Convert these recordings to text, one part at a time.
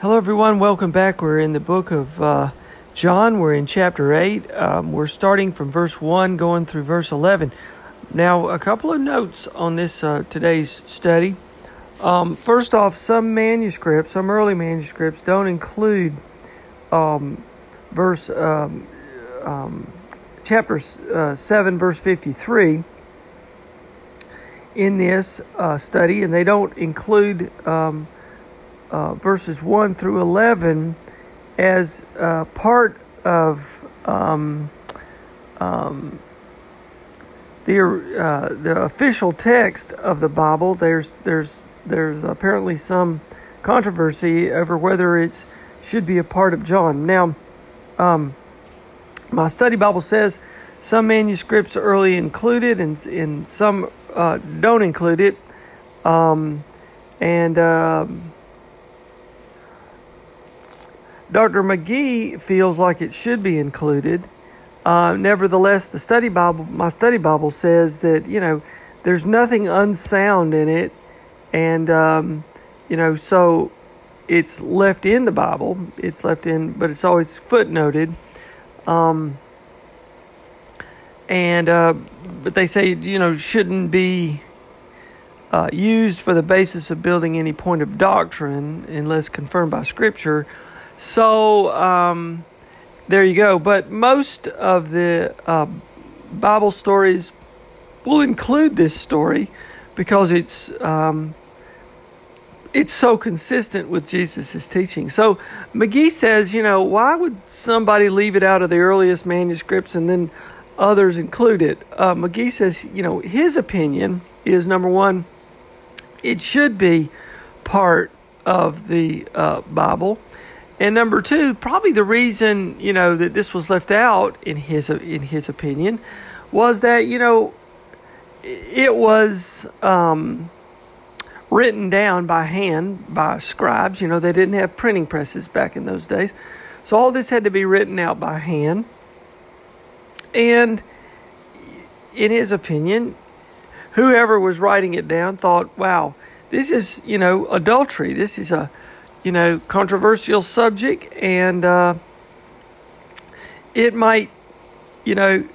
Hello, everyone. Welcome back. We're in the book of uh, John. We're in chapter 8. Um, we're starting from verse 1 going through verse 11. Now, a couple of notes on this uh, today's study. Um, first off, some manuscripts, some early manuscripts, don't include um, verse um, um, chapter uh, 7, verse 53 in this uh, study, and they don't include um, uh, verses 1 through 11 as uh, part of um, um, the uh, the official text of the Bible. There's there's there's apparently some controversy over whether it should be a part of John. Now, um, my study Bible says some manuscripts early included and, and some uh, don't include it. Um, and um, Dr. McGee feels like it should be included. Uh, nevertheless, the study Bible, my study Bible says that you know there's nothing unsound in it, and um, you know so it's left in the Bible. It's left in, but it's always footnoted. Um, and uh, but they say you know shouldn't be uh, used for the basis of building any point of doctrine unless confirmed by Scripture so um, there you go. But most of the uh, Bible stories will include this story because it's um, it's so consistent with Jesus' teaching. So McGee says, you know, why would somebody leave it out of the earliest manuscripts and then others include it? Uh, McGee says, you know, his opinion is number one, it should be part of the uh, Bible. And number two, probably the reason you know that this was left out in his in his opinion was that you know it was um, written down by hand by scribes. You know they didn't have printing presses back in those days, so all this had to be written out by hand. And in his opinion, whoever was writing it down thought, "Wow, this is you know adultery. This is a you know, controversial subject, and uh, it might, you know,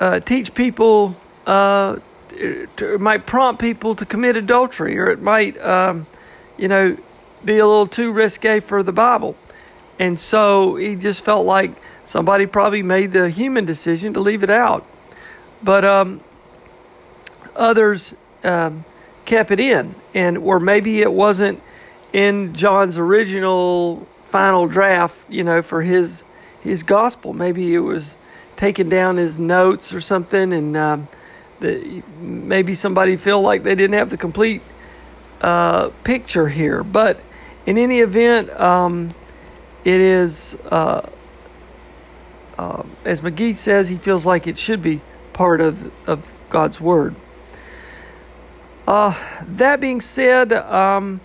uh, teach people, uh, it might prompt people to commit adultery, or it might, um, you know, be a little too risque for the Bible. And so he just felt like somebody probably made the human decision to leave it out. But um, others um, kept it in, and or maybe it wasn't in John's original final draft, you know, for his his gospel. Maybe it was taking down his notes or something, and um, the, maybe somebody feel like they didn't have the complete uh, picture here. But in any event, um, it is uh, uh, as McGee says, he feels like it should be part of of God's word. Uh, that being said, um,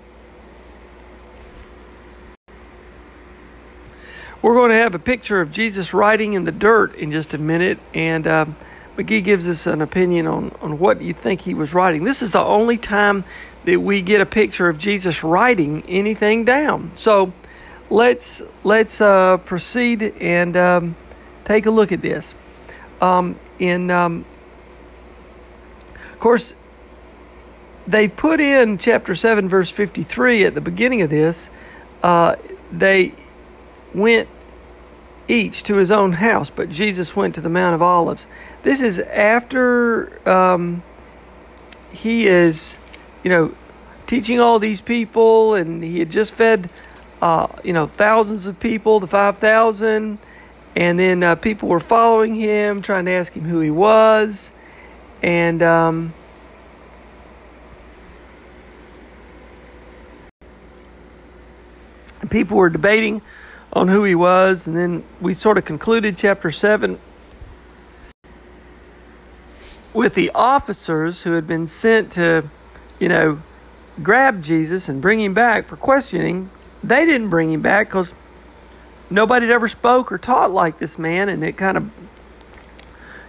We're going to have a picture of Jesus riding in the dirt in just a minute, and uh, McGee gives us an opinion on, on what you think he was writing. This is the only time that we get a picture of Jesus writing anything down. So let's let's uh, proceed and um, take a look at this. Um, in um, of course, they put in chapter seven, verse fifty-three at the beginning of this. Uh, they went each to his own house, but Jesus went to the Mount of Olives. This is after um, he is, you know, teaching all these people, and he had just fed, uh, you know, thousands of people, the 5,000, and then uh, people were following him, trying to ask him who he was, and. Um, people were debating on who he was, and then we sort of concluded chapter 7 with the officers who had been sent to, you know, grab Jesus and bring him back for questioning. They didn't bring him back because nobody had ever spoke or taught like this man, and it kind of,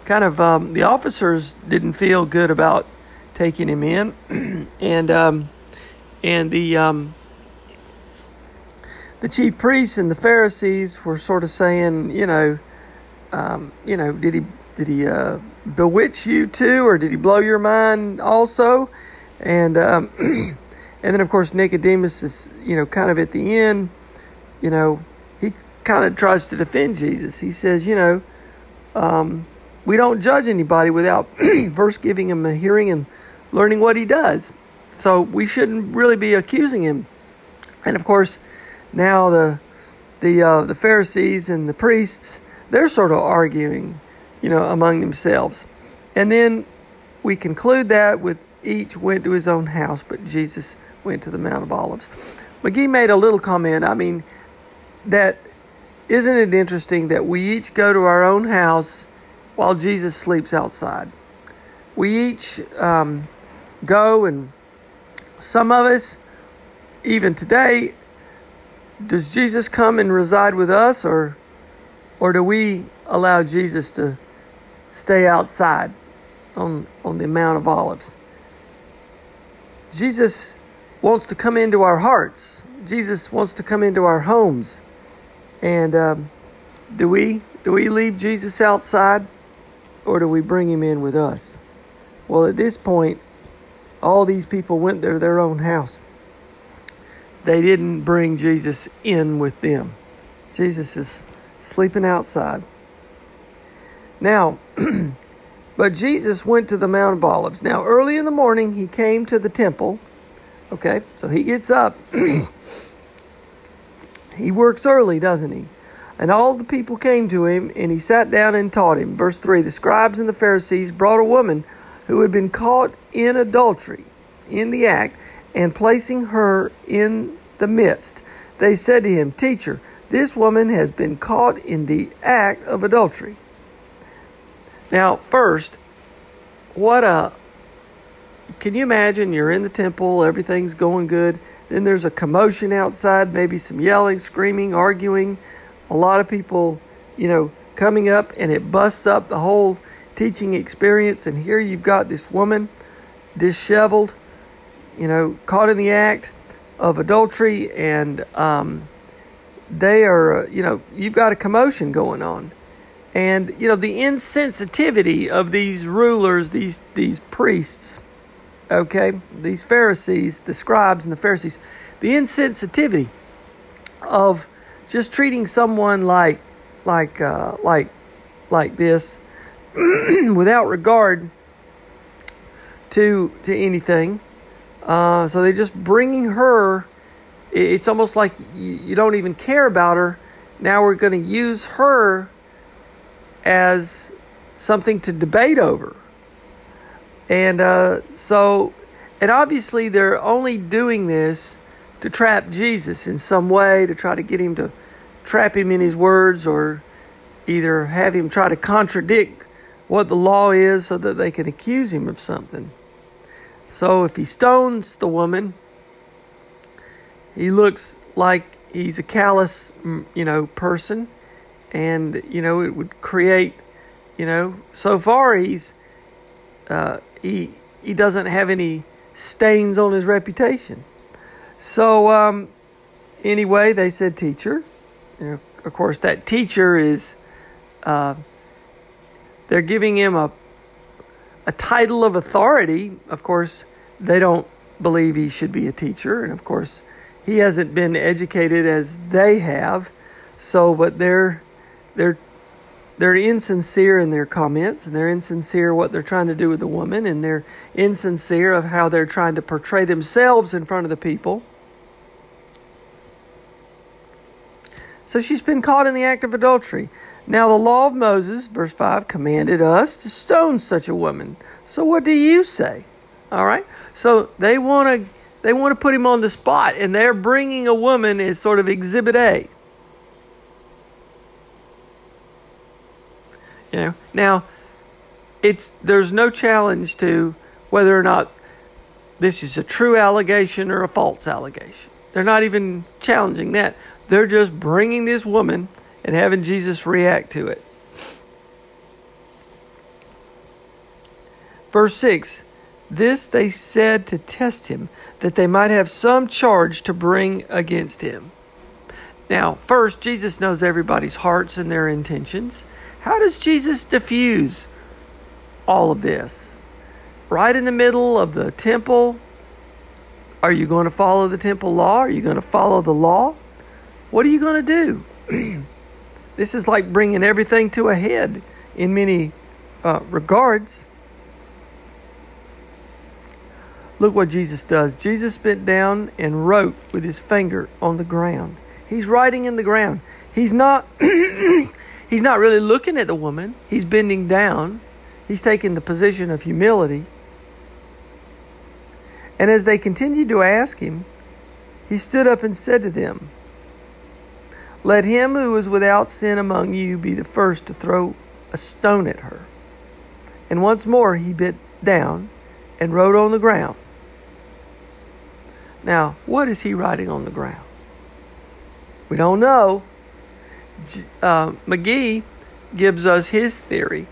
kind of, um, the officers didn't feel good about taking him in, and um, and the um, the chief priests and the Pharisees were sort of saying, you know, um, you know, did he did he uh, bewitch you too, or did he blow your mind also? And um, and then of course Nicodemus is, you know, kind of at the end, you know, he kind of tries to defend Jesus. He says, you know, um, we don't judge anybody without first giving him a hearing and learning what he does. So we shouldn't really be accusing him. And of course now the the uh, the Pharisees and the priests they're sort of arguing, you know, among themselves, and then we conclude that with each went to his own house, but Jesus went to the Mount of Olives. McGee made a little comment. I mean, that isn't it interesting that we each go to our own house while Jesus sleeps outside? We each um, go, and some of us, even today, does Jesus come and reside with us or or do we allow Jesus to stay outside on on the Mount of Olives? Jesus wants to come into our hearts. Jesus wants to come into our homes. And um, do we do we leave Jesus outside or do we bring him in with us? Well, at this point, all these people went to their own house they didn't bring Jesus in with them. Jesus is sleeping outside. Now, but Jesus went to the Mount of Olives. Now, early in the morning, he came to the temple. Okay, so he gets up. he works early, doesn't he? And all the people came to him, and he sat down and taught him. Verse 3 The scribes and the Pharisees brought a woman who had been caught in adultery, in the act, and placing her in the midst, they said to him, Teacher, this woman has been caught in the act of adultery. Now, first, what a can you imagine you're in the temple, everything's going good, then there's a commotion outside, maybe some yelling, screaming, arguing, a lot of people, you know, coming up and it busts up the whole teaching experience and here you've got this woman disheveled, you know, caught in the act of adultery, and um, they are, uh, you know, you've got a commotion going on. And, you know, the insensitivity of these rulers, these, these priests, okay, these Pharisees, the scribes and the Pharisees, the insensitivity of just treating someone like, like, uh, like, like this without regard to, to anything uh, so they're just bringing her. It's almost like you don't even care about her. Now we're going to use her as something to debate over. And uh, so, and obviously they're only doing this to trap Jesus in some way, to try to get him to trap him in his words or either have him try to contradict what the law is so that they can accuse him of something. So if he stones the woman, he looks like he's a callous, you know, person, and you know it would create you know, so far he's uh, he he doesn't have any stains on his reputation. So um, anyway, they said teacher. You know, of course, that teacher is uh, they're giving him a a title of authority. Of course, they don't believe he should be a teacher, and of course, he hasn't been educated as they have. So, but they're they're they're insincere in their comments and they're insincere what they're trying to do with the woman and they're insincere of how they're trying to portray themselves in front of the people. So she's been caught in the act of adultery. Now, the law of Moses, verse 5, commanded us to stone such a woman. So, what do you say? All right. So, they want to. They want to put him on the spot, and they're bringing a woman as sort of exhibit A. You know, now it's there's no challenge to whether or not this is a true allegation or a false allegation. They're not even challenging that. They're just bringing this woman and having Jesus react to it. Verse 6 This they said to test him, that they might have some charge to bring against him. Now, first, Jesus knows everybody's hearts and their intentions. How does Jesus diffuse all of this? Right in the middle of the temple. Are you going to follow the temple law? Are you going to follow the law? What are you going to do? this is like bringing everything to a head in many uh, regards. Look what Jesus does. Jesus bent down and wrote with his finger on the ground. He's writing in the ground. He's not he's not really looking at the woman. He's bending down. He's taking the position of humility. And as they continued to ask him, he stood up and said to them, Let him who is without sin among you be the first to throw a stone at her. And once more he bit down and wrote on the ground. Now, what is he writing on the ground? We don't know. Uh, McGee gives us his theory.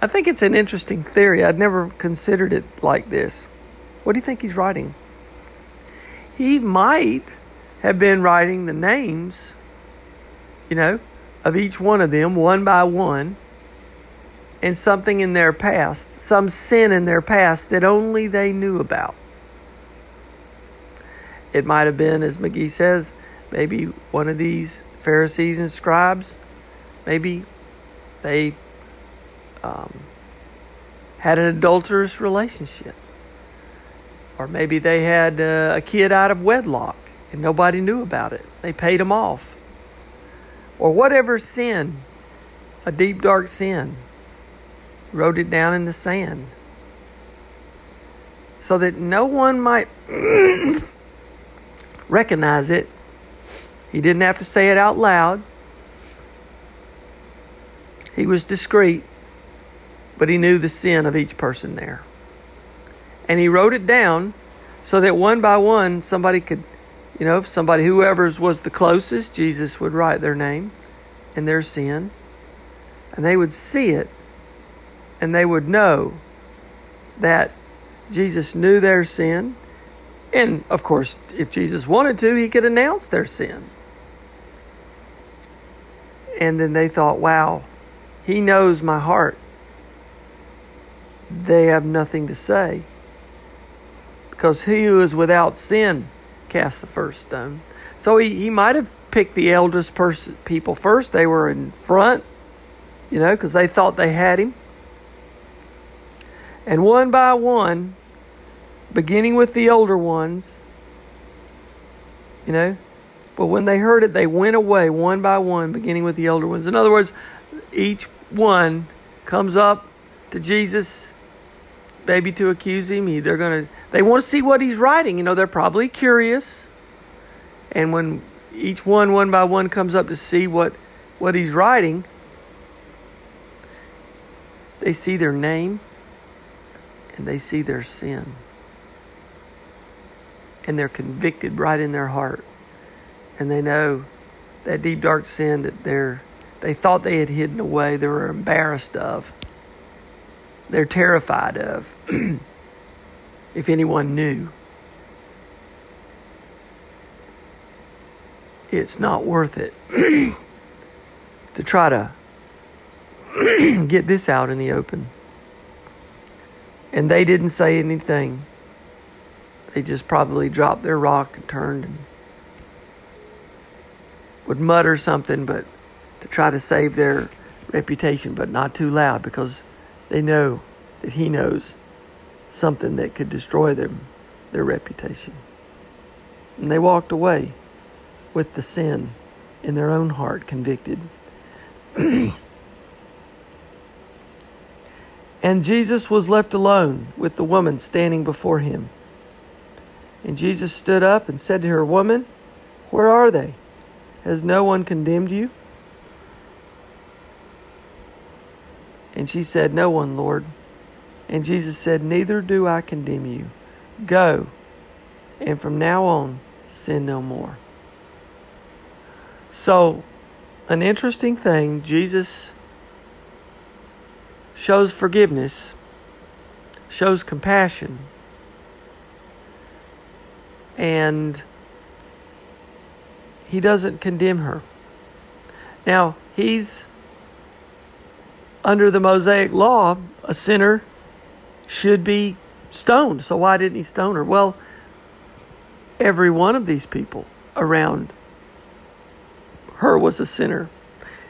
I think it's an interesting theory. I'd never considered it like this. What do you think he's writing? He might have been writing the names, you know, of each one of them one by one, and something in their past, some sin in their past that only they knew about. It might have been, as McGee says, maybe one of these Pharisees and scribes, maybe they um, had an adulterous relationship. Or maybe they had uh, a kid out of wedlock and nobody knew about it. They paid him off. Or whatever sin, a deep, dark sin, wrote it down in the sand so that no one might recognize it. He didn't have to say it out loud. He was discreet, but he knew the sin of each person there. And he wrote it down so that one by one somebody could, you know, if somebody, whoever's was the closest, Jesus would write their name and their sin. And they would see it and they would know that Jesus knew their sin and of course, if Jesus wanted to, he could announce their sin. And then they thought, wow, he knows my heart. They have nothing to say. Because he who is without sin cast the first stone. So he, he might have picked the eldest person, people first. They were in front, you know, because they thought they had him. And one by one, beginning with the older ones, you know. But when they heard it, they went away one by one, beginning with the older ones. In other words, each one comes up to Jesus, maybe to accuse him. They're gonna, they want to see what he's writing. You know, they're probably curious. And when each one, one by one, comes up to see what, what he's writing, they see their name and they see their sin and they're convicted right in their heart. And they know that deep dark sin that they're they thought they had hidden away, they were embarrassed of. They're terrified of, if anyone knew. It's not worth it to try to get this out in the open. And they didn't say anything. They just probably dropped their rock and turned and would mutter something, but to try to save their reputation, but not too loud because they know that he knows something that could destroy them, their reputation. And they walked away with the sin in their own heart convicted. and Jesus was left alone with the woman standing before him. And Jesus stood up and said to her, Woman, where are they? Has no one condemned you? And she said, No one, Lord. And Jesus said, Neither do I condemn you. Go, and from now on, sin no more. So, an interesting thing, Jesus shows forgiveness, shows compassion, and he doesn't condemn her. Now, he's under the Mosaic law, a sinner should be stoned. So why didn't he stone her? Well, every one of these people around her was a sinner.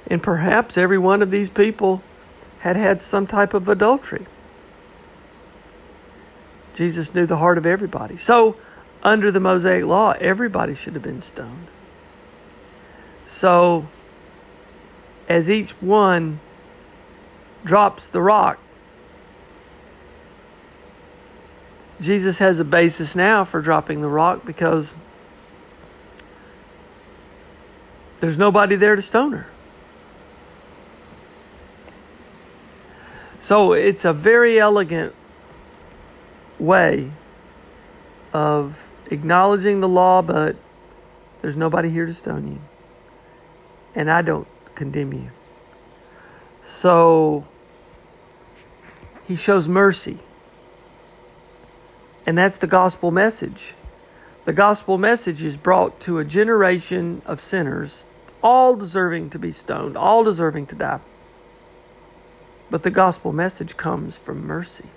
And perhaps every one of these people had had some type of adultery. Jesus knew the heart of everybody. So, under the Mosaic law, everybody should have been stoned. So, as each one drops the rock. Jesus has a basis now for dropping the rock because there's nobody there to stone her. So it's a very elegant way of acknowledging the law, but there's nobody here to stone you. And I don't condemn you. So he shows mercy. And that's the gospel message. The gospel message is brought to a generation of sinners, all deserving to be stoned, all deserving to die. But the gospel message comes from mercy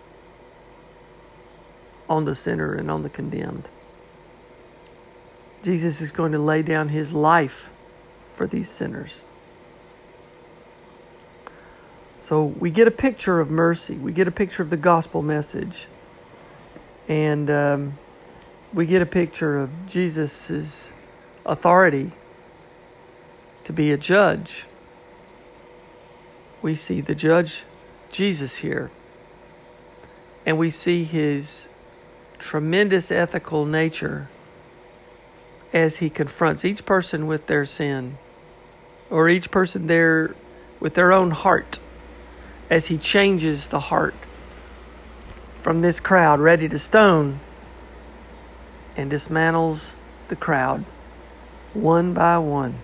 on the sinner and on the condemned. Jesus is going to lay down his life for these sinners. So we get a picture of mercy. We get a picture of the gospel message. And um, we get a picture of Jesus' authority to be a judge. We see the judge, Jesus, here. And we see his tremendous ethical nature as he confronts each person with their sin or each person there with their own heart as he changes the heart from this crowd ready to stone and dismantles the crowd one by one.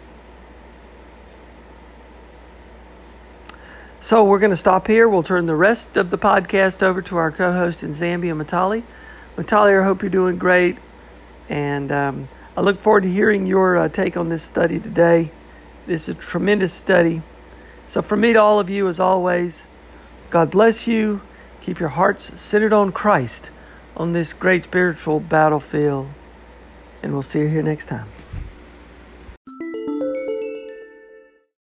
So we're going to stop here. We'll turn the rest of the podcast over to our co host in Zambia, Matali. Matali, I hope you're doing great. And um, I look forward to hearing your uh, take on this study today. This is a tremendous study. So, from me to all of you, as always, God bless you. Keep your hearts centered on Christ on this great spiritual battlefield. And we'll see you here next time.